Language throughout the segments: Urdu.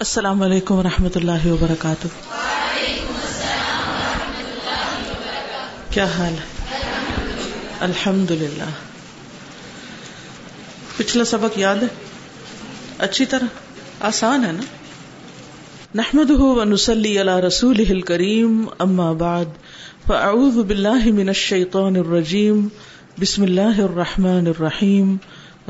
السلام علیکم و رحمۃ اللہ وبرکاتہ۔ کیا حال ہے؟ الحمد للہ پچھلا سبق یاد ہے؟ اچھی طرح، آسان ہے نا؟ نحمد ونسلی علی رسول کریم اما بعد، فاعوذ باللہ من الشیطان الرجیم، بسم اللہ الرحمن الرحیم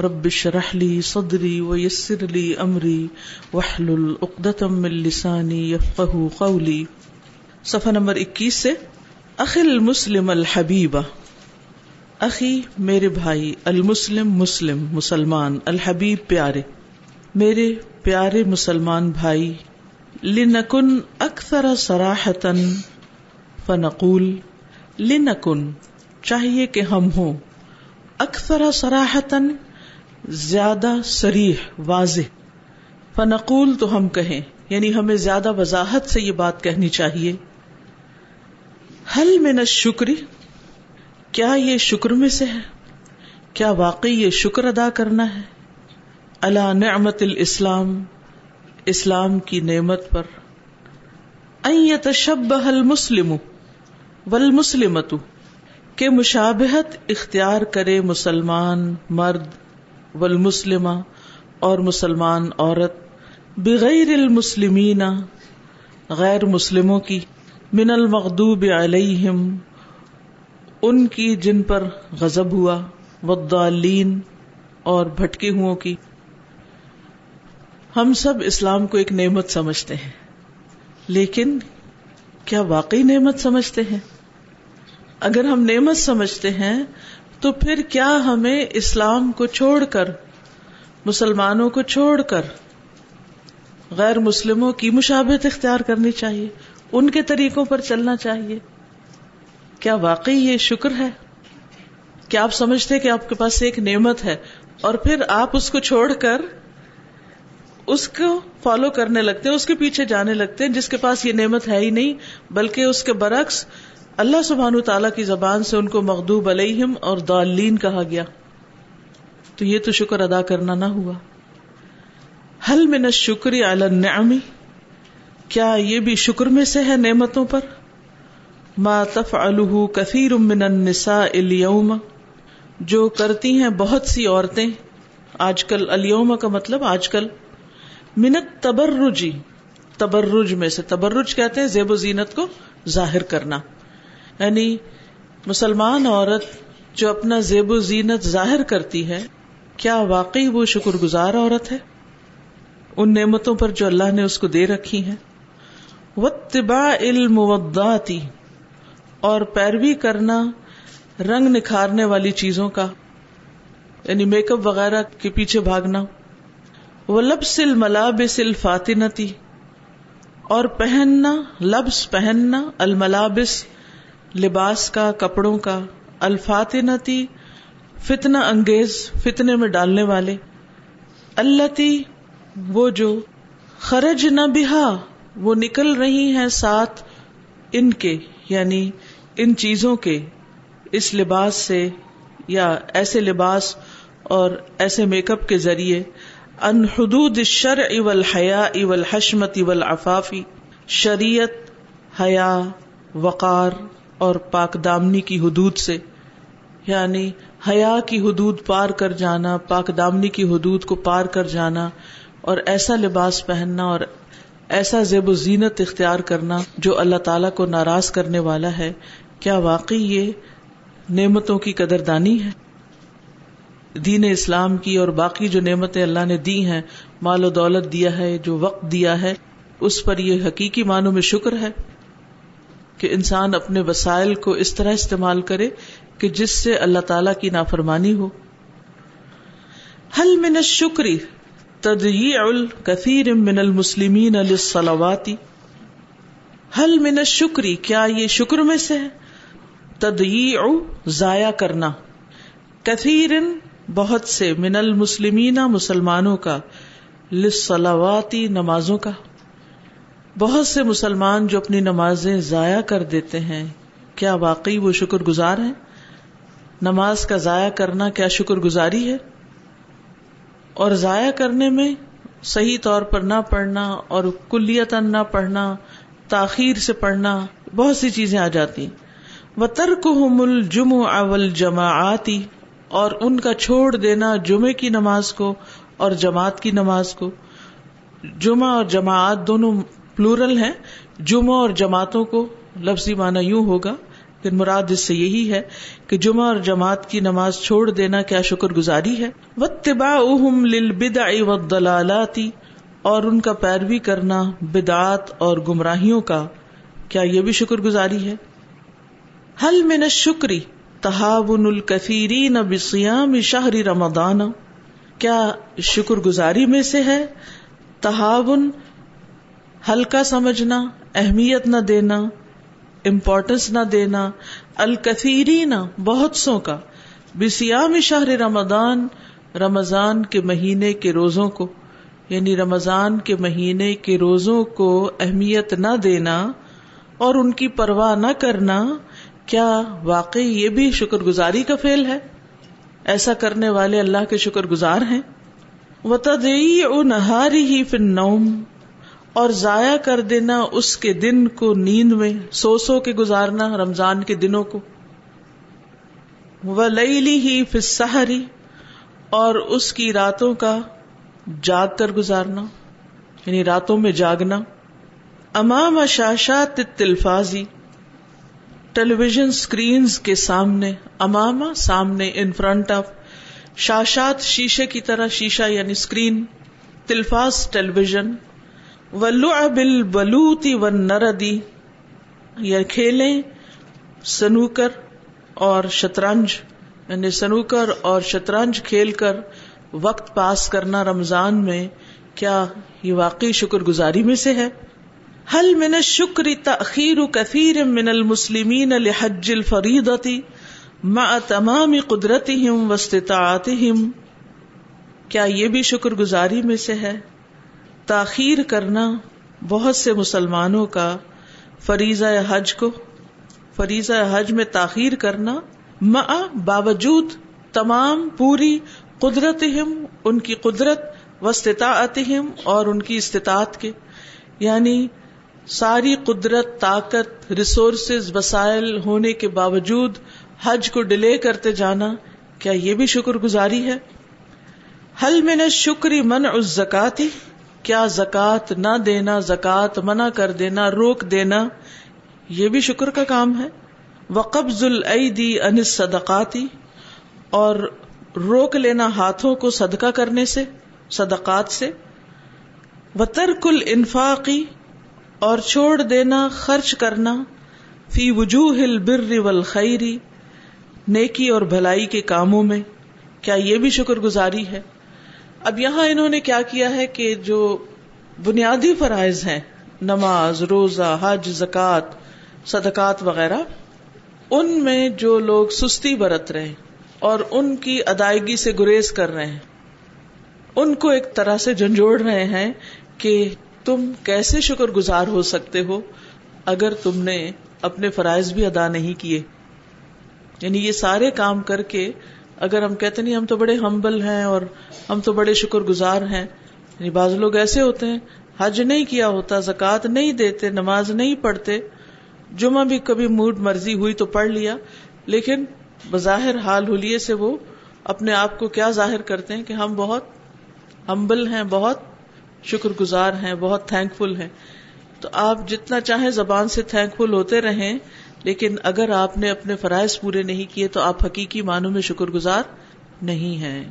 رب شرح لی صدری ویسر لی امری وحلل اقدتم من لسانی یفقہ قولی صفحہ نمبر اکیس سے، اخی المسلم الحبیب۔ اخی میرے بھائی، المسلم مسلم، مسلمان، الحبیب پیارے۔ میرے پیارے مسلمان بھائی، لنکن اکثر سراحتن فنقول، لنکن، چاہیے کہ ہم ہوں۔ اکثر سراحتن زیادہ سریح واضح۔ فنقول تو ہم کہیں یعنی ہمیں زیادہ وضاحت سے یہ بات کہنی چاہیے۔ حل میں نہ شکری کیا یہ شکر میں سے ہے؟ کیا واقعی یہ شکر ادا کرنا ہے؟ اللہ نعمت الاسلام، اسلام کی نعمت پر۔ تشب حل مسلم ول مسلمت کے مشابہت اختیار کرے مسلمان مرد۔ والمسلمہ اور مسلمان عورت بغیر المسلمین غیر مسلموں کی من المغضوب علیہم، ان کی جن پر غضب ہوا، والضالین اور بھٹکے ہوں کی۔ ہم سب اسلام کو ایک نعمت سمجھتے ہیں، لیکن کیا واقعی نعمت سمجھتے ہیں؟ اگر ہم نعمت سمجھتے ہیں تو پھر کیا ہمیں اسلام کو چھوڑ کر، مسلمانوں کو چھوڑ کر غیر مسلموں کی مشابت اختیار کرنی چاہیے، ان کے طریقوں پر چلنا چاہیے؟ کیا واقعی یہ شکر ہے؟ کیا آپ سمجھتے کہ آپ کے پاس ایک نعمت ہے اور پھر آپ اس کو چھوڑ کر اس کو فالو کرنے لگتے ہیں، اس کے پیچھے جانے لگتے ہیں، جس کے پاس یہ نعمت ہے ہی نہیں، بلکہ اس کے برعکس اللہ سبحان تعالیٰ کی زبان سے ان کو مغدوب علیہم اور دالین کہا گیا۔ تو یہ تو شکر ادا کرنا نہ ہوا۔ حل من شکری النعمی کیا یہ بھی شکر میں سے ہے نعمتوں پر؟ ما تفعلہ کثیر من النساء اليوم۔ جو کرتی ہیں بہت سی عورتیں۔ آج کل اليوم کا مطلب آج کل منت تبرجی تبرج میں سے۔ تبرج کہتے ہیں زیب و زینت کو ظاہر کرنا۔ یعنی مسلمان عورت جو اپنا زیب و زینت ظاہر کرتی ہے، کیا واقعی وہ شکر گزار عورت ہے؟ ان نعمتوں پر جو اللہ نے اس کو دے رکھی ہیں۔ وطبا علم اور پیروی کرنا رنگ نکھارنے والی چیزوں کا یعنی میک اپ وغیرہ کے پیچھے بھاگنا۔ وہ لبس الملابس الفاطنتی اور پہننا، لبس پہننا، الملابس لباس کا، کپڑوں کا الفاطنتی فتنا انگیز فتنے میں ڈالنے والے۔ اللہ وہ جو خرج نہ بہا، وہ نکل رہی ہیں ساتھ ان کے یعنی ان چیزوں کے۔ اس لباس سے یا ایسے لباس اور ایسے میک اپ کے ذریعے۔ ان حدود شر اول حیا اول حشمت اول افافی شریعت، حیا، وقار۔ اور پاک دامنی کی حدود سے یعنی حیا کی حدود پار کر جانا، پاک دامنی کی حدود کو پار کر جانا اور ایسا لباس پہننا اور ایسا زیب و زینت اختیار کرنا جو اللہ تعالیٰ کو ناراض کرنے والا ہے، کیا واقعی یہ نعمتوں کی قدر دانی ہے؟ دین اسلام کی اور باقی جو نعمتیں اللہ نے دی ہیں، مال و دولت دیا ہے، جو وقت دیا ہے، اس پر یہ حقیقی معنوں میں شکر ہے؟ کہ انسان اپنے وسائل کو اس طرح استعمال کرے کہ جس سے اللہ تعالی کی نافرمانی ہو۔ حل من شکری تدیع الکثیر من المسلمین للصلواتی حل من شکری کیا یہ شکر میں سے ہے؟ تدیع ضائع کرنا۔ کثیر بہت سے من المسلمین مسلمانوں کا للصلواتی نمازوں کا۔ بہت سے مسلمان جو اپنی نمازیں ضائع کر دیتے ہیں، کیا واقعی وہ شکر گزار ہیں؟ نماز کا ضائع کرنا کیا شکر گزاری ہے؟ اور ضائع کرنے میں صحیح طور پر نہ پڑھنا اور کلیتاً نہ پڑھنا، تاخیر سے پڑھنا، بہت سی چیزیں آ جاتی۔ و ترک مل جم اول جماعتی اور ان کا چھوڑ دینا جمعے کی نماز کو اور جماعت کی نماز کو۔ جمعہ اور جماعت دونوں پلورل ہیں۔ جمعہ اور جماعتوں کو لفظی معنی یوں ہوگا پھر مراد اس سے یہی ہے کہ جمعہ اور جماعت کی نماز چھوڑ دینا کیا شکر گزاری ہے۔ و تبا و دلالاتی اور ان کا پیروی کرنا بدعت اور گمراہیوں کا کیا یہ بھی شکر گزاری ہے۔ حل من شکری تحابن الکثیری نہ بسیام شہری رمضان۔ کیا شکر گزاری میں سے ہے؟ تحابن ہلکا سمجھنا، اہمیت نہ دینا امپورٹینس نہ دینا الکثیری نہ بہت سو کا۔ بسیام شہر رمضان رمضان کے مہینے کے روزوں کو یعنی رمضان کے مہینے کے روزوں کو اہمیت نہ دینا اور ان کی پرواہ نہ کرنا، کیا واقعی یہ بھی شکر گزاری کا فیل ہے؟ ایسا کرنے والے اللہ کے شکر گزار ہیں۔ وہ تدئی نہاری ہی فن نوم اور ضائع کر دینا اس کے دن کو نیند میں، سو سو کے گزارنا رمضان کے دنوں کو۔ وہ لئی ہی فسحری اور اس کی راتوں کا جاگ کر گزارنا یعنی راتوں میں جاگنا۔ امام شاشات تلفاظی ٹیلی ویژن اسکرین کے سامنے امام سامنے ان فرنٹ آف شاشات شیشے کی طرح شیشہ یعنی اسکرین تلفاظ ٹیلی ویژن بل بلوتی و نردی یا کھیلیں، سنوکر اور شطرنج یعنی سنوکر اور شطرنج کھیل کر وقت پاس کرنا رمضان میں کیا یہ واقعی شکر گزاری میں سے ہے؟ حل من شکر تخیر کثیر من المسلمین الحج الفریدتی مع تمام قدرتی ہم کیا یہ بھی شکر گزاری میں سے ہے؟ تاخیر کرنا بہت سے مسلمانوں کا فریضہ حج کو، فریضہ حج میں تاخیر کرنا باوجود تمام پوری قدرت ان کی قدرت وسطاعت اور ان کی استطاعت کے۔ یعنی ساری قدرت، طاقت ریسورسز وسائل ہونے کے باوجود حج کو ڈیلے کرتے جانا کیا یہ بھی شکر گزاری ہے؟ حل میں نے شکری من اس زکاتی کیا زکات نہ دینا زکات منع کر دینا، روک دینا، یہ بھی شکر کا کام ہے۔ وقبض العیدی ان صدقاتی اور روک لینا ہاتھوں کو صدقہ کرنے سے، صدقات سے۔ وطرک الانفاقی اور چھوڑ دینا، خرچ کرنا۔ فی وجوہ البر والخیری نیکی اور بھلائی کے کاموں میں۔ کیا یہ بھی شکر گزاری ہے؟ اب یہاں انہوں نے کیا کیا ہے کہ جو بنیادی فرائض ہیں، نماز، روزہ، حج زکات صدقات وغیرہ، ان میں جو لوگ سستی برت رہے اور ان کی ادائیگی سے گریز کر رہے ہیں، ان کو ایک طرح سے جھنجھوڑ رہے ہیں کہ تم کیسے شکر گزار ہو سکتے ہو اگر تم نے اپنے فرائض بھی ادا نہیں کیے۔ یعنی یہ سارے کام کر کے اگر ہم کہتے نہیں ہم تو بڑے ہمبل ہیں اور ہم تو بڑے شکر گزار ہیں یعنی بعض لوگ ایسے ہوتے ہیں، حج نہیں کیا ہوتا زکات نہیں دیتے، نماز نہیں پڑھتے، جمعہ بھی کبھی موڈ مرضی ہوئی تو پڑھ لیا، لیکن بظاہر حال ہولیے سے وہ اپنے آپ کو کیا ظاہر کرتے ہیں کہ ہم بہت ہمبل ہیں، بہت شکر گزار ہیں، بہت تھینک فل ہیں۔ تو آپ جتنا چاہیں زبان سے تھینک فل ہوتے رہیں لیکن اگر آپ نے اپنے فرائض پورے نہیں کیے تو آپ حقیقی معنوں میں شکر گزار نہیں ہیں۔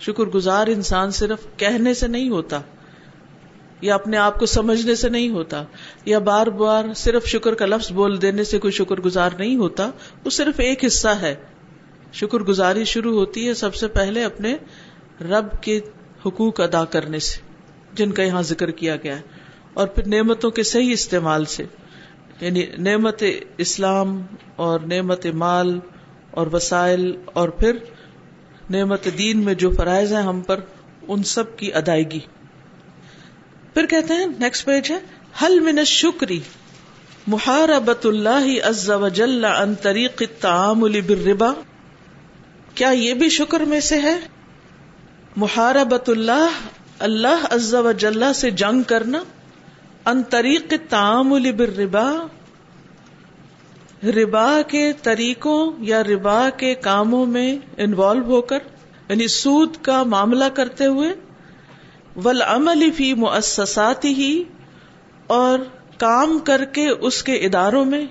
شکر گزار انسان صرف کہنے سے نہیں ہوتا، یا اپنے آپ کو سمجھنے سے نہیں ہوتا، یا بار بار صرف شکر کا لفظ بول دینے سے کوئی شکر گزار نہیں ہوتا، وہ صرف ایک حصہ ہے۔ شکر گزاری شروع ہوتی ہے سب سے پہلے اپنے رب کے حقوق ادا کرنے سے، جن کا یہاں ذکر کیا گیا ہے، اور پھر نعمتوں کے صحیح استعمال سے۔ یعنی نعمت اسلام اور نعمت مال اور وسائل اور پھر نعمت دین میں جو فرائض ہیں ہم پر، ان سب کی ادائیگی۔ پھر کہتے ہیں نیکسٹ پیج ہے حل من شکری محاربت اللہ عز و جل عن طریق التعامل بالربا؟ کیا یہ بھی شکر میں سے ہے؟ محاربت اللہ اللہ عز و جلہ سے جنگ کرنا۔ ان طریق تعامل بالربا، ربا کے طریقوں یا ربا کے کاموں میں انوالو ہو کر یعنی سود کا معاملہ کرتے ہوئے ولعمل فی مؤسسات ہی اور کام کر کے اس کے اداروں میں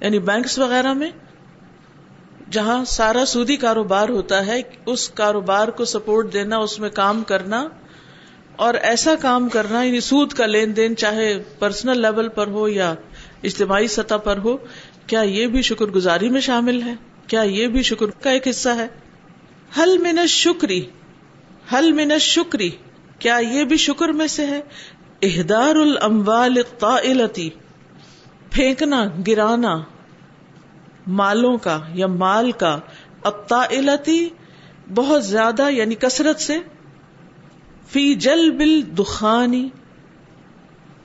یعنی بینکس وغیرہ میں، جہاں سارا سودی کاروبار ہوتا ہے، اس کاروبار کو سپورٹ دینا، اس میں کام کرنا اور ایسا کام کرنا یعنی سود کا لین دین، چاہے پرسنل لیول پر ہو یا اجتماعی سطح پر ہو، کیا یہ بھی شکر گزاری میں شامل ہے؟ کیا یہ بھی شکر کا ایک حصہ ہے؟ حل من شکری حل من شکری کیا یہ بھی شکر میں سے ہے؟ اہدار الاموال الطائلتی، پھینکنا، گرانا، مالوں کا یا مال کا الطائلتی، بہت زیادہ یعنی کثرت سے فی جل بل دخانی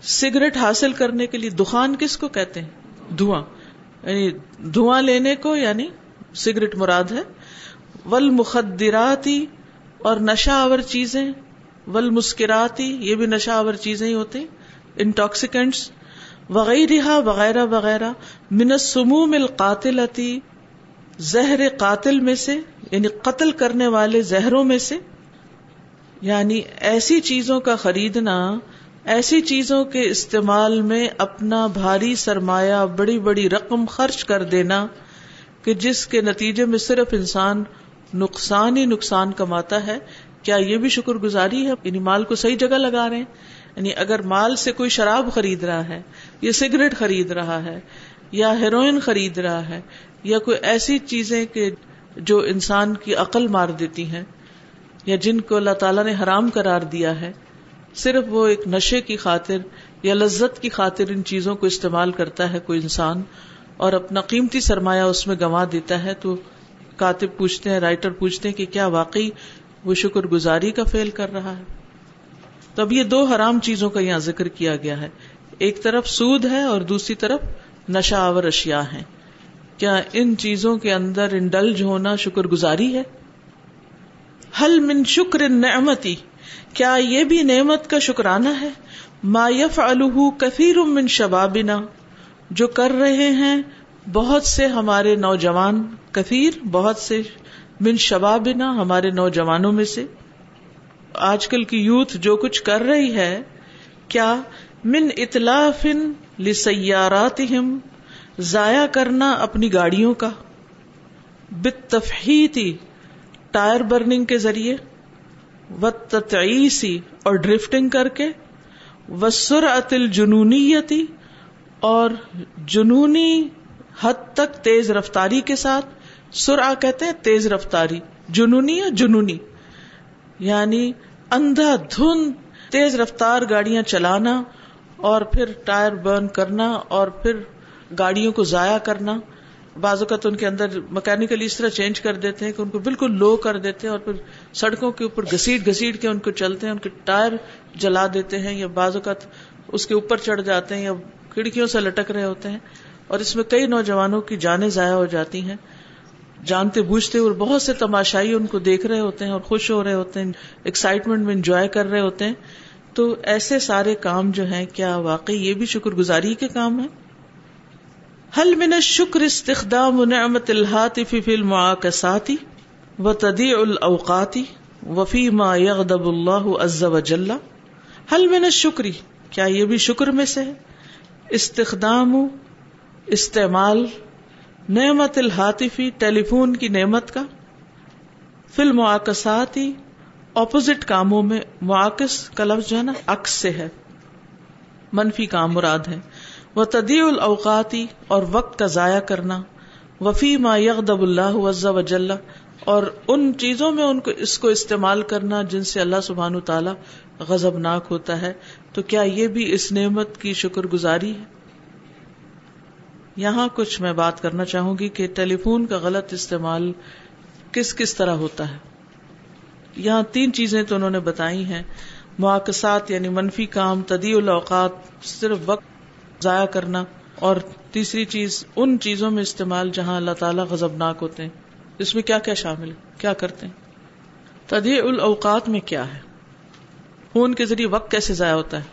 سگریٹ حاصل کرنے کے لیے دخان کس کو کہتے ہیں؟ دھواں۔ یعنی دھواں لینے کو یعنی سگریٹ مراد ہے۔ ول مخدراتی اور نشا آور چیزیں۔ ول مسکراتی یہ بھی نشا آور چیزیں ہی ہوتے انٹاکسیکینٹس وغیرہ وغیرہ وغیرہ۔ من سموم القاتلتی، زہر قاتل میں سے یعنی قتل کرنے والے زہروں میں سے۔ یعنی ایسی چیزوں کا خریدنا، ایسی چیزوں کے استعمال میں اپنا بھاری سرمایہ، بڑی بڑی رقم خرچ کر دینا کہ جس کے نتیجے میں صرف انسان نقصان ہی نقصان کماتا ہے۔ کیا یہ بھی شکر گزاری ہے؟ یعنی مال کو صحیح جگہ لگا رہے ہیں۔ یعنی اگر مال سے کوئی شراب خرید رہا ہے، یا سگریٹ خرید رہا ہے، یا ہیروئن خرید رہا ہے، یا کوئی ایسی چیزیں کہ جو انسان کی عقل مار دیتی ہیں یا جن کو اللہ تعالیٰ نے حرام قرار دیا ہے، صرف وہ ایک نشے کی خاطر یا لذت کی خاطر ان چیزوں کو استعمال کرتا ہے کوئی انسان اور اپنا قیمتی سرمایہ اس میں گنوا دیتا ہے، تو کاتب پوچھتے ہیں، رائٹر پوچھتے ہیں کہ کیا واقعی وہ شکر گزاری کا فیل کر رہا ہے؟ تو اب یہ دو حرام چیزوں کا یہاں ذکر کیا گیا ہے۔ ایک طرف سود ہے اور دوسری طرف نشا آور اشیاء ہیں۔ کیا ان چیزوں کے اندر انڈلج ہونا شکر گزاری ہے؟ حل من شکر نعمتی، کیا یہ بھی نعمت کا شکرانہ ہے؟ ما یف کثیر من شبابنا، جو کر رہے ہیں، بہت سے ہمارے نوجوان، کثیر، بہت سے من شبابنا، ہمارے نوجوانوں میں سے۔ آج کل کی یوتھ جو کچھ کر رہی ہے، کیا من اطلاف لسیارات ضائع کرنا اپنی گاڑیوں کا؟ بتفحیتی ٹائر برننگ کے ذریعے و تتعیسی اور ڈرفٹنگ کر کے و سرعت الجنونیتی اور جنونی حد تک تیز رفتاری کے ساتھ سرا کہتے ہیں تیز رفتاری، جنونی یا جنونی یعنی اندھا دھن تیز رفتار گاڑیاں چلانا اور پھر ٹائر برن کرنا اور پھر گاڑیوں کو ضائع کرنا۔ بعض اوقات ان کے اندر مکینکلی اس طرح چینج کر دیتے ہیں کہ ان کو بالکل لو کر دیتے ہیں اور پھر سڑکوں کے اوپر گسیٹ گسیٹ کے ان کو چلتے ہیں، ان کے ٹائر جلا دیتے ہیں یا بعض اوقات اس کے اوپر چڑھ جاتے ہیں یا کھڑکیوں سے لٹک رہے ہوتے ہیں اور اس میں کئی نوجوانوں کی جانیں ضائع ہو جاتی ہیں۔ جانتے بوجھتے اور بہت سے تماشائی ان کو دیکھ رہے ہوتے ہیں اور خوش ہو رہے ہوتے ہیں ایکسائٹمنٹ میں انجوائے کر رہے ہوتے ہیں۔ تو ایسے سارے کام جو ہیں، کیا واقعی یہ بھی شکر گزاری کے کام ہے حل من شکر استخدام نعمت الحاطف فی المعاکساتی و تدیع الاوقاتی وفی ما یغضب اللہ عز و جل حل من الشکری کیا یہ بھی شکر میں سے ہے؟ استخدام، استعمال نعمت الحاطفی ٹیلی فون کی نعمت کا؟ فی المعاکساتی اپوزٹ کاموں میں معاکس کا لفظ جو ہے نا، عکس سے ہے۔ منفی کام مراد ہے۔ وہ تدی الاوقاتی اور وقت کا ضائع کرنا، وفی ما یغضب اللہ وز وجل اور ان چیزوں میں ان کو، اس کو استعمال کرنا جن سے اللہ سبحان تعالی غزب ناک ہوتا ہے۔ تو کیا یہ بھی اس نعمت کی شکر گزاری ہے؟ یہاں کچھ میں بات کرنا چاہوں گی کہ ٹیلی فون کا غلط استعمال کس کس طرح ہوتا ہے۔ یہاں تین چیزیں تو انہوں نے بتائی ہیں۔ مواقع یعنی منفی کام تدی الاوقات، صرف وقت ضائع کرنا اور تیسری چیز، ان چیزوں میں استعمال جہاں اللہ تعالیٰ غزبناک ہوتے ہیں۔ اس میں کیا کیا شامل ہے؟ کیا کرتے ہیں؟ تدی الاوقات میں کیا ہے؟ فون کے ذریعے وقت کیسے ضائع ہوتا ہے؟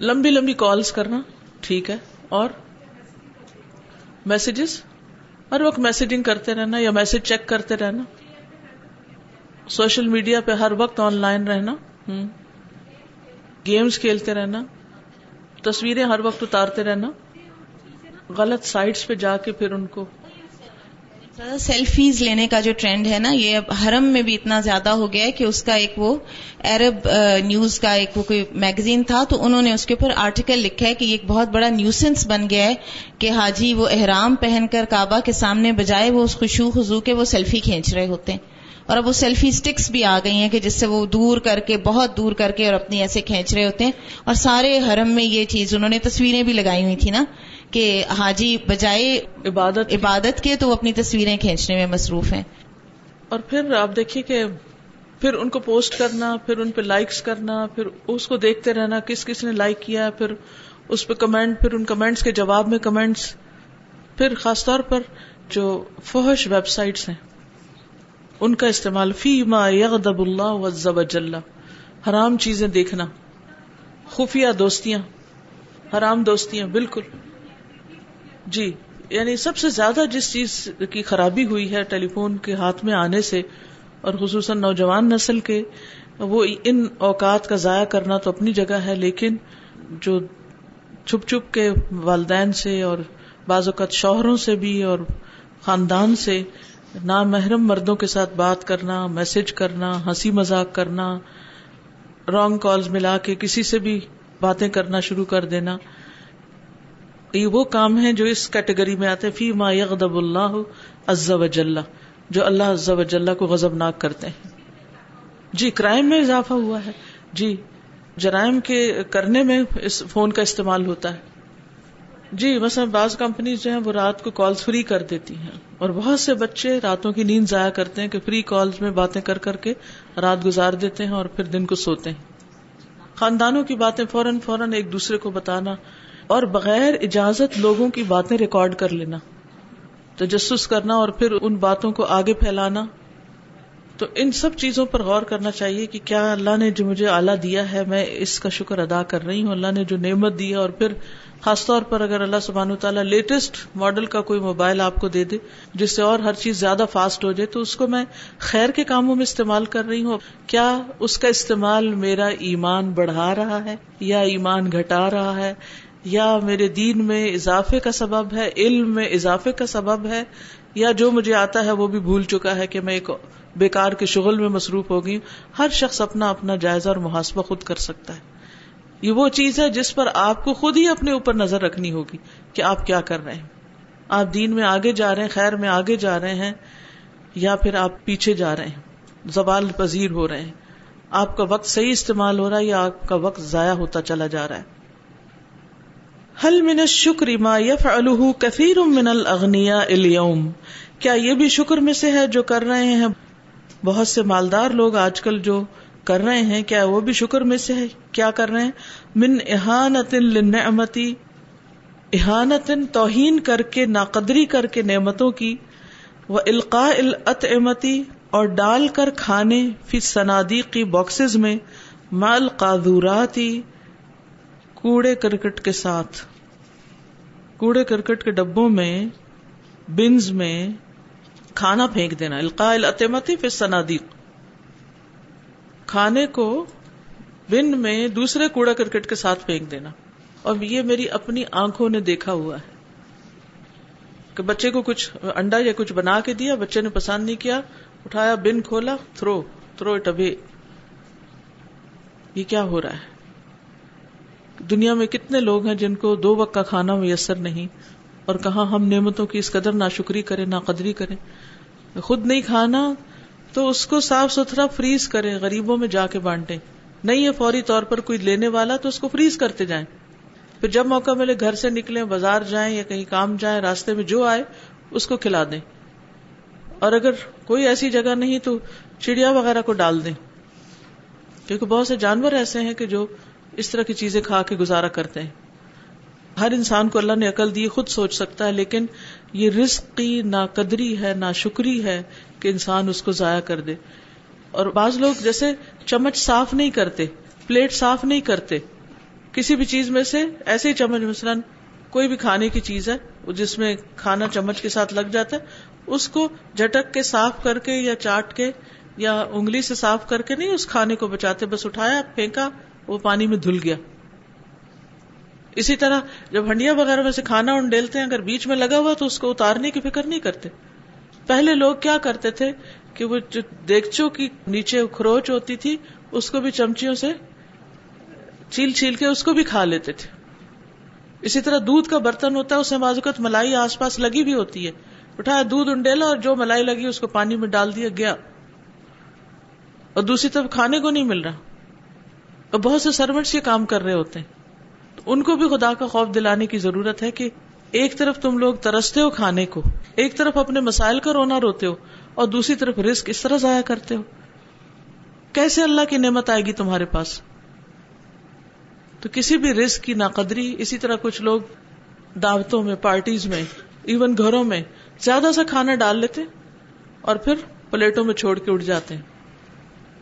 لمبی لمبی کالز کرنا، ٹھیک ہے۔ اور میسجز ہر وقت میسجنگ کرتے رہنا یا میسج چیک کرتے رہنا۔ سوشل میڈیا پہ ہر وقت آن لائن رہنا گیمز کھیلتے رہنا۔ تصویریں ہر وقت اتارتے رہنا۔ غلط سائٹس پہ جا کے پھر ان کو۔ سیلفیز لینے کا جو ٹرینڈ ہے نا، یہ اب حرم میں بھی اتنا زیادہ ہو گیا ہے کہ اس کا ایک وہ عرب نیوز کا ایک وہ کوئی میگزین تھا، تو انہوں نے اس کے اوپر آرٹیکل لکھا ہے کہ یہ ایک بہت بڑا نیوسنس بن گیا ہے کہ حاجی وہ احرام پہن کر کعبہ کے سامنے بجائے وہ اس خوشو خزو کے وہ سیلفی کھینچ رہے ہوتے ہیں۔ اور اب وہ سیلفی سٹکس بھی آ گئی ہیں کہ جس سے وہ دور کر کے بہت دور کر کے اور اپنی ایسے کھینچ رہے ہوتے ہیں۔ اور سارے حرم میں یہ چیز انہوں نے تصویریں بھی لگائی ہوئی تھی نا کہ حاجی بجائے عبادت عبادت کے تو وہ اپنی تصویریں کھینچنے میں مصروف ہیں۔ اور پھر آپ دیکھیے کہ پھر ان کو پوسٹ کرنا پھر ان پہ لائکس کرنا پھر اس کو دیکھتے رہنا کس کس نے لائک کیا پھر اس پہ کمنٹ پھر ان کمنٹس کے جواب میں کمنٹس پھر خاص طور پر جو فوہش ویب سائٹس ہیں۔ ان کا استعمال فی ما یغضب اللہ عز وجل حرام چیزیں دیکھنا۔ خفیہ دوستیاں۔ حرام دوستیاں، بالکل۔ جی یعنی سب سے زیادہ جس چیز کی خرابی ہوئی ہے ٹیلی فون کے ہاتھ میں آنے سے، اور خصوصاً نوجوان نسل کے، وہ ان اوقات کا ضائع کرنا تو اپنی جگہ ہے، لیکن جو چھپ چھپ کے والدین سے اور بعض اوقات شوہروں سے بھی اور خاندان سے نامحرم مردوں کے ساتھ بات کرنا، میسج کرنا، ہنسی مذاق کرنا رانگ کالز ملا کے کسی سے بھی باتیں کرنا شروع کر دینا۔ یہ وہ کام ہے جو اس کیٹیگری میں آتے فی ما یغضب اللہ عز و جل، جو اللہ عز و جل کو غضب ناک کرتے ہیں۔ جی کرائم میں اضافہ ہوا ہے۔ جی جرائم کے کرنے میں اس فون کا استعمال ہوتا ہے۔ جی مثلا بعض کمپنیز جو ہیں وہ رات کو کالز فری کر دیتی ہیں۔ اور بہت سے بچے راتوں کی نیند ضائع کرتے ہیں کہ فری کالز میں باتیں کر کر کے رات گزار دیتے ہیں اور پھر دن کو سوتے ہیں۔ خاندانوں کی باتیں فوراً فوراً ایک دوسرے کو بتانا اور بغیر اجازت لوگوں کی باتیں ریکارڈ کر لینا۔ تجسس کرنا اور پھر ان باتوں کو آگے پھیلانا۔ تو ان سب چیزوں پر غور کرنا چاہیے کہ کیا اللہ نے جو مجھے آلہ دیا ہے، میں اس کا شکر ادا کر رہی ہوں۔ اللہ نے جو نعمت دی ہے اور پھر خاص طور پر اگر اللہ سبحان تعالیٰ لیٹسٹ ماڈل کا کوئی موبائل آپ کو دے دے، جس سے اور ہر چیز زیادہ فاسٹ ہو جائے، تو اس کو میں خیر کے کاموں میں استعمال کر رہی ہوں۔ کیا اس کا استعمال میرا ایمان بڑھا رہا ہے؟ یا ایمان گھٹا رہا ہے؟ یا میرے دین میں اضافے کا سبب ہے؟ علم میں اضافے کا سبب ہے؟ یا جو مجھے آتا ہے وہ بھی بھول چکا ہے کہ میں ایک بیکار کے شغل میں مصروف ہو گئی ہر شخص اپنا اپنا جائزہ اور محاسبہ خود کر سکتا ہے۔ یہ وہ چیز ہے جس پر آپ کو خود ہی اپنے اوپر نظر رکھنی ہوگی کہ آپ کیا کر رہے ہیں۔ آپ دین میں آگے جا رہے ہیں، خیر میں آگے جا رہے ہیں، یا پھر آپ پیچھے جا رہے ہیں، زوال پذیر ہو رہے ہیں۔ آپ کا وقت صحیح استعمال ہو رہا ہے یا آپ کا وقت ضائع ہوتا چلا جا رہا ہے؟ حل من شکر ما یف کثیر من الغنیا اليوم کیا یہ بھی شکر میں سے ہے جو کر رہے ہیں؟ بہت سے مالدار لوگ آج کل جو کر رہے ہیں، کیا وہ بھی شکر میں سے ہے؟ کیا کر رہے ہیں؟ من احانت لنعمتی احانت توہین کر کے، ناقدری کر کے نعمتوں کی وہ القاء الطمتی اور ڈال کر کھانے فی صنادی کی باکسز میں مال قادوراتی کوڑے کرکٹ کے ساتھ۔ کوڑے کرکٹ کے ڈبوں میں، بنز میں کھانا پھینک دینا۔ القاء الطمتی فی صنادیق۔ کھانے کو بن میں دوسرے کوڑا کرکٹ کے ساتھ پھینک دینا۔ اور یہ میری اپنی آنکھوں نے دیکھا ہوا ہے۔ کہ بچے کو کچھ انڈا یا کچھ بنا کے دیا، بچے نے پسند نہیں کیا، اٹھایا، بن کھولا تھرو تھرو اٹ ابے یہ کیا ہو رہا ہے؟ دنیا میں کتنے لوگ ہیں جن کو دو وقت کا کھانا میسر نہیں، اور کہاں ہم نعمتوں کی اس قدر نہ شکری کریں نہ قدری کریں۔ خود نہیں کھانا تو اس کو صاف ستھرا فریز کرے غریبوں میں جا کے بانٹے نہیں ہے فوری طور پر کوئی لینے والا تو اس کو فریز کرتے جائیں۔ پھر جب موقع ملے گھر سے نکلے بازار جائیں یا کہیں کام جائیں، راستے میں جو آئے، اس کو کھلا دیں۔ اور اگر کوئی ایسی جگہ نہیں تو چڑیا وغیرہ کو ڈال دیں۔ کیونکہ بہت سے جانور ایسے ہیں کہ جو اس طرح کی چیزیں کھا کے گزارا کرتے ہیں۔ ہر انسان کو اللہ نے عقل دی، خود سوچ سکتا ہے، لیکن یہ رزق کی نا قدری ہے نہ شکری ہے کہ انسان اس کو ضائع کر دے۔ اور بعض لوگ جیسے چمچ صاف نہیں کرتے، پلیٹ صاف نہیں کرتے۔ کسی بھی چیز میں سے ایسے ہی چمچ، مثلاً کوئی بھی کھانے کی چیز ہے جس میں کھانا چمچ کے ساتھ لگ جاتا ہے، اس کو جھٹک کے صاف کر کے یا چاٹ کے یا انگلی سے صاف کر کے نہیں، اس کھانے کو بچاتے، بس اٹھایا، پھینکا، وہ پانی میں دھل گیا۔ اسی طرح جب ہنڈیا وغیرہ میں سے کھانا انڈیلتے ہیں، اگر بیچ میں لگا ہوا تو اس کو اتارنے کی فکر نہیں کرتے۔ پہلے لوگ کیا کرتے تھے کہ وہ جو دیگچوں کی نیچے خروچ ہوتی تھی، اس کو بھی چمچیوں سے چیل چیل کے اس کو بھی کھا لیتے تھے۔ اسی طرح دودھ کا برتن ہوتا ہے اسے مازوقت ملائی آس پاس لگی بھی ہوتی ہے۔ اٹھایا دودھ انڈیلا اور جو ملائی لگی، اس کو پانی میں ڈال دیا گیا۔ اور دوسری طرف کھانے کو نہیں مل رہا۔ اور بہت سے سروینٹس یہ کام کر رہے ہوتے ہیں۔ ان کو بھی خدا کا خوف دلانے کی ضرورت ہے کہ ایک طرف تم لوگ ترستے ہو کھانے کو، ایک طرف اپنے مسائل کا رونا روتے ہو، اور دوسری طرف رسک اس طرح ضائع کرتے ہو۔ کیسے اللہ کی نعمت آئے گی تمہارے پاس؟ تو کسی بھی رسک کی ناقدری، اسی طرح کچھ لوگ دعوتوں میں، پارٹیز میں، ایون گھروں میں زیادہ سا کھانا ڈال لیتے اور پھر پلیٹوں میں چھوڑ کے اٹھ جاتے ہیں۔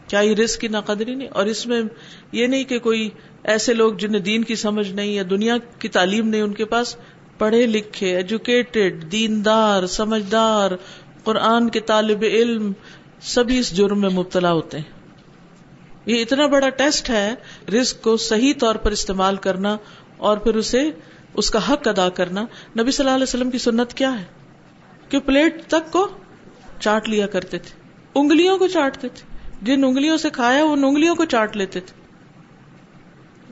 کیا یہ رسک کی ناقدری نہیں؟ اور اس میں یہ نہیں کہ کوئی ایسے لوگ جنہیں دین کی سمجھ نہیں یا دنیا کی تعلیم نہیں ان کے پاس پڑھے لکھے ایجوکیٹڈ دیندار، سمجھدار، قرآن کے طالب علم، سبھی اس جرم میں مبتلا ہوتے ہیں۔ یہ اتنا بڑا ٹیسٹ ہے رسک کو صحیح طور پر استعمال کرنا اور پھر اسے، اس کا حق ادا کرنا۔ نبی صلی اللہ علیہ وسلم کی سنت کیا ہے؟ کہ پلیٹ تک کو چاٹ لیا کرتے تھے۔ انگلیوں کو چاٹتے تھے۔ جن انگلیوں سے کھایا، ان انگلیوں کو چاٹ لیتے تھے۔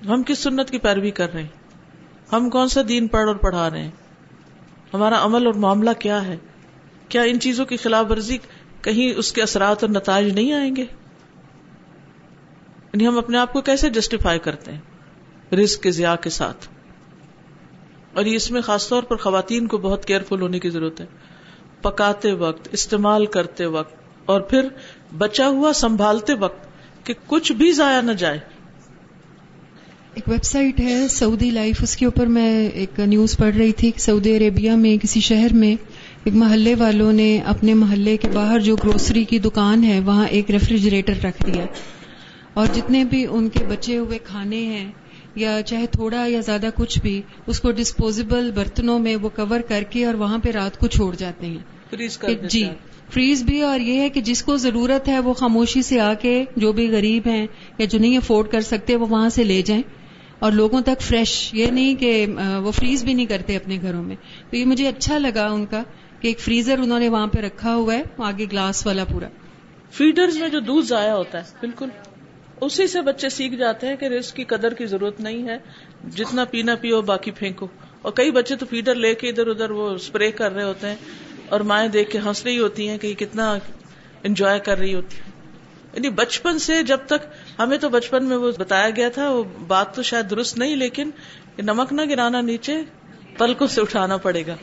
ہم کس سنت کی پیروی کر رہے ہیں؟ ہم کون سا دین پڑھ اور پڑھا رہے ہیں؟ ہمارا عمل اور معاملہ کیا ہے؟ کیا ان چیزوں کی خلاف ورزی کہیں اس کے اثرات اور نتائج نہیں آئیں گے؟ یعنی ہم اپنے آپ کو کیسے جسٹیفائی کرتے ہیں؟ رسک کے ضیاع کے ساتھ۔ اور یہ اس میں خاص طور پر خواتین کو بہت کیئرفل ہونے کی ضرورت ہے۔ پکاتے وقت، استعمال کرتے وقت اور پھر بچا ہوا سنبھالتے وقت کہ کچھ بھی ضائع نہ جائے۔ ایک ویب سائٹ ہے سعودی لائف اس کے اوپر میں ایک نیوز پڑھ رہی تھی کہ سعودی عربیہ میں کسی شہر میں ایک محلے والوں نے اپنے محلے کے باہر جو گروسری کی دکان ہے وہاں ایک ریفریجریٹر رکھ دیا۔ اور جتنے بھی ان کے بچے ہوئے کھانے ہیں یا چاہے تھوڑا یا زیادہ کچھ بھی اس کو ڈسپوزیبل برتنوں میں وہ کور کر کے اور وہاں پہ رات کو چھوڑ جاتے ہیں۔ جی فریز بھی اور یہ ہے کہ جس کو ضرورت ہے وہ خاموشی سے آ کے جو بھی غریب ہیں یا جو نہیں افورڈ کر سکتے وہ وہاں سے لے جائیں۔ اور لوگوں تک فریش یہ نہیں کہ وہ فریز بھی نہیں کرتے اپنے گھروں میں۔ تو یہ مجھے اچھا لگا ان کا کہ ایک فریزر انہوں نے وہاں پہ رکھا ہوا ہے، آگے گلاس والا پورا۔ فیڈرز میں جو دودھ ضائع ہوتا ہے، بالکل۔ اسی سے بچے سیکھ جاتے ہیں کہ رسک کی قدر کی ضرورت نہیں ہے، جتنا پینا پیو باقی پھینکو۔ اور کئی بچے تو فیڈر لے کے ادھر ادھر وہ اسپرے کر رہے ہوتے ہیں اور مائیں دیکھ کے ہنس رہی ہوتی ہیں کہ یہ کتنا انجوائے کر رہی ہوتی ہے یعنی بچپن سے جب تک ہمیں تو بچپن میں وہ بتایا گیا تھا، وہ بات تو شاید درست نہیں، لیکن نمک نہ گرانا، نیچے پلکوں سے اٹھانا پڑے گا۔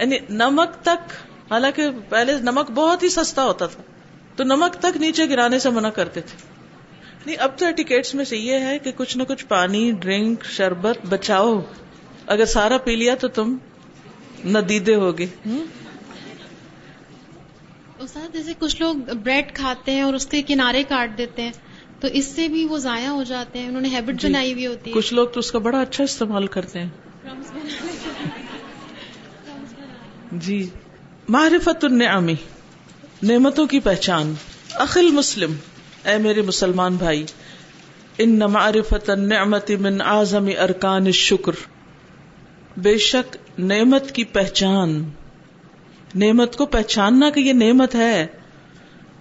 یعنی نمک تک، حالانکہ پہلے نمک بہت ہی سستا ہوتا تھا، تو نمک تک نیچے گرانے سے منع کرتے تھے۔ نہیں اب تو ایٹیکیٹس میں سے یہ ہے کہ کچھ نہ کچھ پانی، ڈرنک، شربت بچاؤ۔ اگر سارا پی لیا تو تم ندیدے ہوگے۔ استاد، جیسے کچھ لوگ بریڈ کھاتے ہیں اور اس کے کنارے کاٹ دیتے ہیں۔ تو اس سے بھی وہ ضائع ہو جاتے ہیں انہوں نے ہیبٹ جی. بنائی ہوئی ہوتی ہے۔ کچھ لوگ تو اس کا بڑا اچھا استعمال کرتے ہیں۔ جی۔ معرفت النعمی نعمتوں کی پہچان۔ اخل مسلم اے میرے مسلمان بھائی ان معرفت النعمت من اعظم ارکان الشکر۔ بے شک نعمت کی پہچان۔ نعمت کو پہچاننا کہ یہ نعمت ہے۔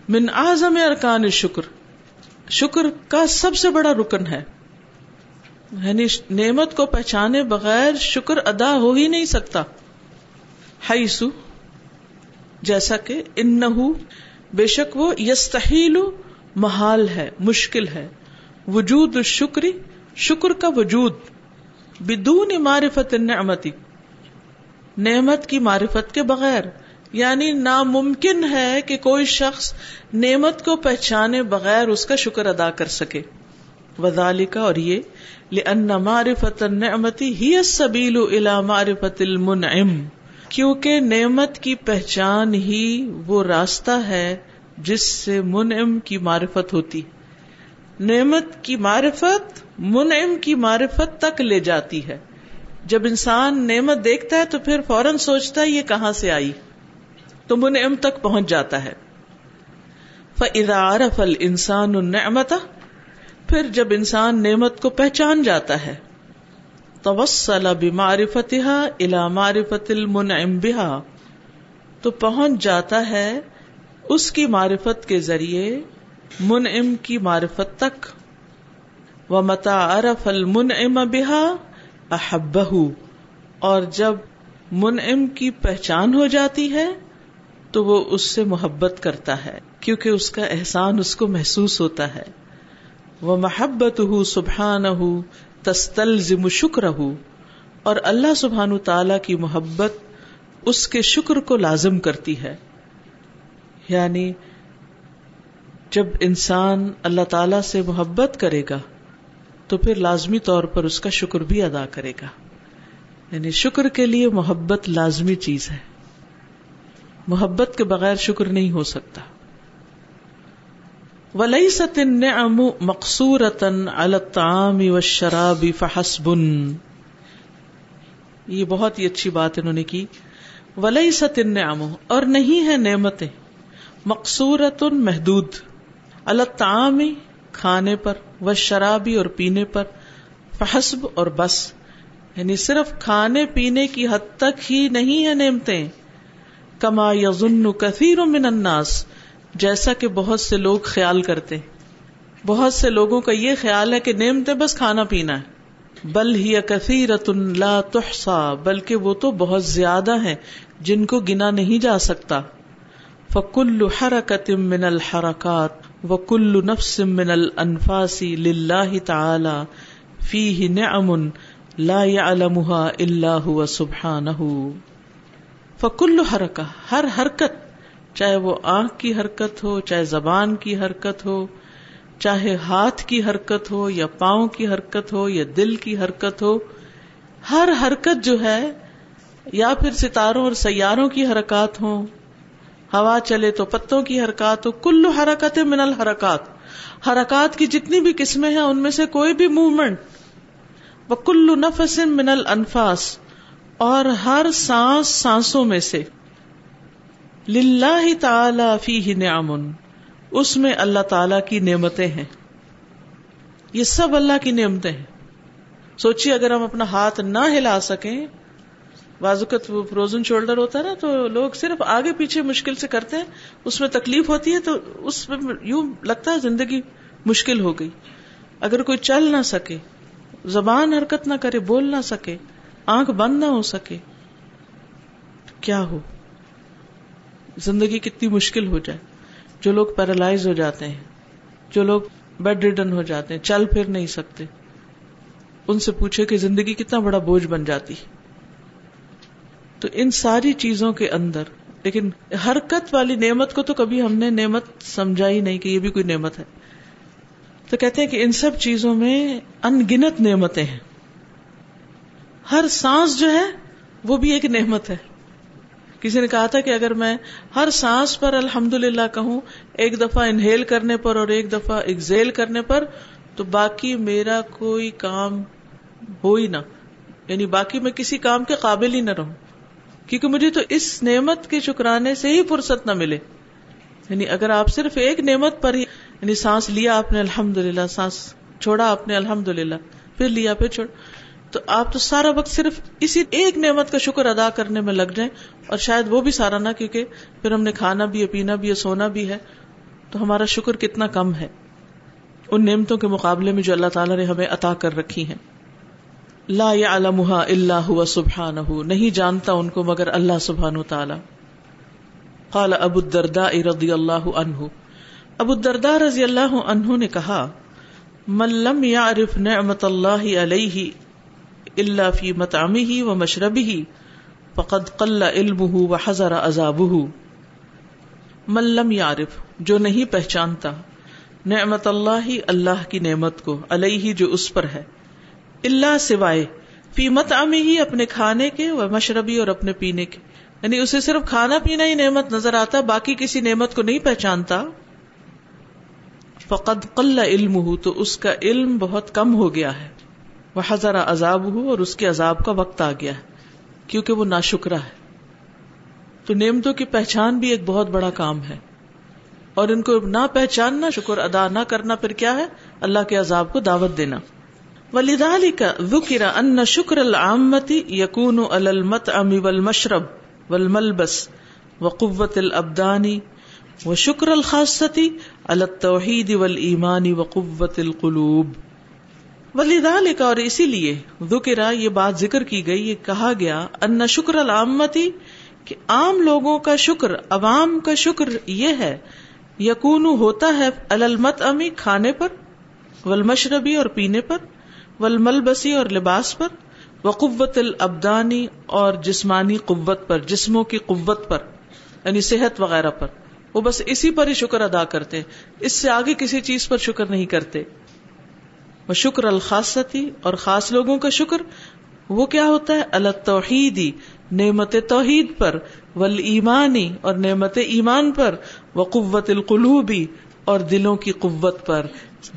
من اعظم ارکان شکر شکر کا سب سے بڑا رکن ہے۔ یعنی نعمت کو پہچانے بغیر شکر ادا ہو ہی نہیں سکتا۔ ہائیسو جیسا کہ ان بے شک وہ یستحیل محال ہے، مشکل ہے۔ وجود شکری شکر کا وجود۔ بدون معرفت نعمتی نعمت کی معرفت کے بغیر۔ یعنی ناممکن ہے کہ کوئی شخص نعمت کو پہچانے بغیر اس کا شکر ادا کر سکے۔ وزال کا اور یہ، لأن معرفت النعمتی ہی السبیل الى معرفت المنعم۔ کیونکہ نعمت کی پہچان ہی وہ راستہ ہے جس سے منعم کی معرفت ہوتی۔ نعمت کی معرفت منعم کی معرفت تک لے جاتی ہے۔ جب انسان نعمت دیکھتا ہے تو پھر فوراً سوچتا ہے یہ کہاں سے آئی۔ تو منعم تک پہنچ جاتا ہے۔ فَإِذَا عَرَفَ الْإِنسَانُ النِّعْمَةَ پھر جب انسان نعمت کو پہچان جاتا ہے، توسل بمعرفتها الى معرفت المنعم بها تو پہنچ جاتا ہے اس کی معرفت کے ذریعے، منعم کی معرفت تک۔ و متا عرف المنعم بها احبه اور جب منعم کی پہچان ہو جاتی ہے تو وہ اس سے محبت کرتا ہے، کیونکہ اس کا احسان اس کو محسوس ہوتا ہے۔ وہ محبت ہو سبحان ہو تستلزم شکر ہو اور اللہ سبحان تعالی کی محبت اس کے شکر کو لازم کرتی ہے۔ یعنی جب انسان اللہ تعالی سے محبت کرے گا، تو پھر لازمی طور پر اس کا شکر بھی ادا کرے گا۔ یعنی شکر کے لیے محبت لازمی چیز ہے۔ محبت کے بغیر شکر نہیں ہو سکتا۔ ولی ستن مقصورتن الطعام و شرابی فحسبن یہ بہت ہی اچھی بات انہوں نے کی۔ ولی ستن اور نہیں ہے نعمتیں۔ مقصورت محدود۔ الطعام کھانے پر و شرابی اور پینے پر۔ فحسب اور بس۔ یعنی صرف کھانے پینے کی حد تک ہی نہیں ہے نعمتیں۔ کما یظن کثیر من الناس، جیسا کہ بہت سے لوگ خیال کرتے بہت سے لوگوں کا یہ خیال ہے کہ نعمتیں بس کھانا پینا ہے۔ بل ہی کثیرت لا تحصا بلکہ وہ تو بہت زیادہ ہیں جن کو گنا نہیں جا سکتا۔ فکل حرکت من الحرکات، وکل نفس من الانفاسی للہ تعالی، فیہ نعم لا يعلمها الا هو سبحانہ۔ فکل حرکا ہر حرکت، چاہے وہ آنکھ کی حرکت ہو، چاہے زبان کی حرکت ہو، چاہے ہاتھ کی حرکت ہو، یا پاؤں کی حرکت ہو، یا دل کی حرکت ہو، ہر حرکت جو ہے، یا پھر ستاروں اور سیاروں کی حرکات ہوں، ہوا چلے تو پتوں کی حرکات ہو کلو حرکت من الحرکات۔ حرکات کی جتنی بھی قسمیں ہیں، ان میں سے کوئی بھی موومنٹ وہ کلو نفس من الانفاس۔ اور ہر سانس سانسوں میں سے للہ تعالی فی نعم اس میں اللہ تعالی کی نعمتیں ہیں۔ یہ سب اللہ کی نعمتیں ہیں۔ سوچیے اگر ہم اپنا ہاتھ نہ ہلا سکیں بازوقت وہ فروزن شولڈر ہوتا ہے نا، تو لوگ صرف آگے پیچھے مشکل سے کرتے ہیں، اس میں تکلیف ہوتی ہے تو اس میں یوں لگتا ہے زندگی مشکل ہو گئی۔ اگر کوئی چل نہ سکے، زبان حرکت نہ کرے، بول نہ سکے آنکھ بند نہ ہو سکے۔ کیا ہو؟ زندگی کتنی مشکل ہو جائے۔ جو لوگ پیرالائز ہو جاتے ہیں، جو لوگ بیڈ ریڈن ہو جاتے ہیں، چل پھر نہیں سکتے۔ ان سے پوچھے کہ زندگی کتنا بڑا بوجھ بن جاتی۔ تو ان ساری چیزوں کے اندر، لیکن حرکت والی نعمت کو تو کبھی ہم نے نعمت سمجھا ہی نہیں کہ یہ بھی کوئی نعمت ہے۔ تو کہتے ہیں کہ ان سب چیزوں میں انگنت نعمتیں ہیں۔ ہر سانس جو ہے وہ بھی ایک نعمت ہے۔ کسی نے کہا تھا کہ اگر میں ہر سانس پر الحمد للہ کہوں، ایک دفعہ انہیل کرنے پر اور ایک دفعہ ایکزیل کرنے پر، تو باقی میرا کوئی کام ہو ہی نہ۔ یعنی باقی میں کسی کام کے قابل ہی نہ رہوں۔ کیونکہ مجھے تو اس نعمت کے شکرانے سے ہی فرصت نہ ملے۔ یعنی اگر آپ صرف ایک نعمت پر ہی یعنی سانس لیا آپ نے الحمد للہ سانس چھوڑا آپ نے الحمد للہ پھر لیا، پھر چھوڑ تو آپ تو سارا وقت صرف اسی ایک نعمت کا شکر ادا کرنے میں لگ جائیں اور شاید وہ بھی سارا نہ، کیونکہ پھر ہم نے کھانا بھی ہے، پینا بھی ہے، سونا بھی ہے، تو ہمارا شکر کتنا کم ہے۔ ان نعمتوں کے مقابلے میں جو اللہ تعالیٰ نے ہمیں عطا کر رکھی ہیں۔ لا يعلمها الا هو سبحانه نہیں جانتا ان کو مگر اللہ سبحانہ تعالی۔ قال ابو الدرداء رضی اللہ عنہ، ابو الدرداء رضی اللہ عنہ نے کہا، من لم يعرف نعمت اللہ علیہ اللہ فی متعمی ہی و مشربی ہی فقد قل علم و حضر عذاب ملم یارف جو نہیں پہچانتا، نعمت اللہ ہی اللہ کی نعمت کو، علیہ جو اس پر ہے۔ اللہ سوائے فی متعمی ہی اپنے کھانے کے و مشربی اور اپنے پینے کے۔ یعنی اسے صرف کھانا پینا ہی نعمت نظر آتا، باقی کسی نعمت کو نہیں پہچانتا۔ فقد قل علم ہو تو اس کا علم بہت کم ہو گیا ہے۔ وہ ہزار عذاب ہو اور اس کے عذاب کا وقت آ گیا ہے، کیونکہ وہ نا ہے۔ تو نعمتوں کی پہچان بھی ایک بہت بڑا کام ہے۔ اور ان کو نہ پہچاننا شکر ادا نہ کرنا پھر کیا ہے؟ اللہ کے عذاب کو دعوت دینا۔ ولیدالی کا ذکر ان شکر العامتی یقون المت امی ول مشرب ول و قوت الابدانی و شکر الخاصتی التوحید ول ایمانی و قوت القلوب اور اسی لیے ذکر، یہ بات ذکر کی گئی، یہ کہا گیا ان شکر العامتی کہ عام لوگوں کا شکر، عوام کا شکر یہ ہے یقون ہوتا ہے المت امی کھانے پر ول مشربی اور پینے پر ولملبسی اور لباس پر و قوت الابدانی اور جسمانی قوت پر، جسموں کی قوت پر یعنی صحت وغیرہ پر۔ وہ بس اسی پر ہی شکر ادا کرتے اس سے آگے کسی چیز پر شکر نہیں کرتے۔ وہ شکر الخاصتی، اور خاص لوگوں کا شکر، وہ کیا ہوتا ہے؟ اللہ توحیدی نعمت توحید پر ول ایمانی اور نعمت ایمان پر وہ قوت القلوبی اور دلوں کی قوت پر۔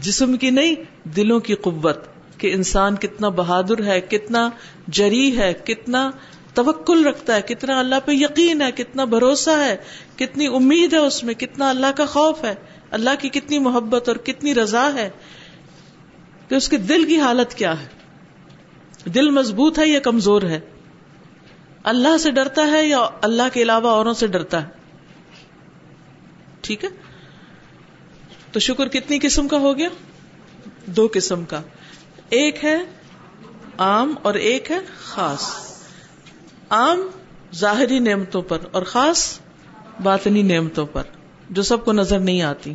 جسم کی نہیں، دلوں کی قوت، کہ انسان کتنا بہادر ہے، کتنا جری ہے، کتنا توکل رکھتا ہے، کتنا اللہ پہ یقین ہے، کتنا بھروسہ ہے، کتنی امید ہے اس میں، کتنا اللہ کا خوف ہے۔ اللہ کی کتنی محبت اور کتنی رضا ہے۔ کہ اس کے دل کی حالت کیا ہے؟ دل مضبوط ہے یا کمزور ہے؟ اللہ سے ڈرتا ہے یا اللہ کے علاوہ اوروں سے ڈرتا ہے؟ ٹھیک ہے؟ تو شکر کتنی قسم کا ہو گیا؟ دو قسم کا۔ ایک ہے عام اور ایک ہے خاص۔ عام ظاہری نعمتوں پر اور خاص باطنی نعمتوں پر جو سب کو نظر نہیں آتی۔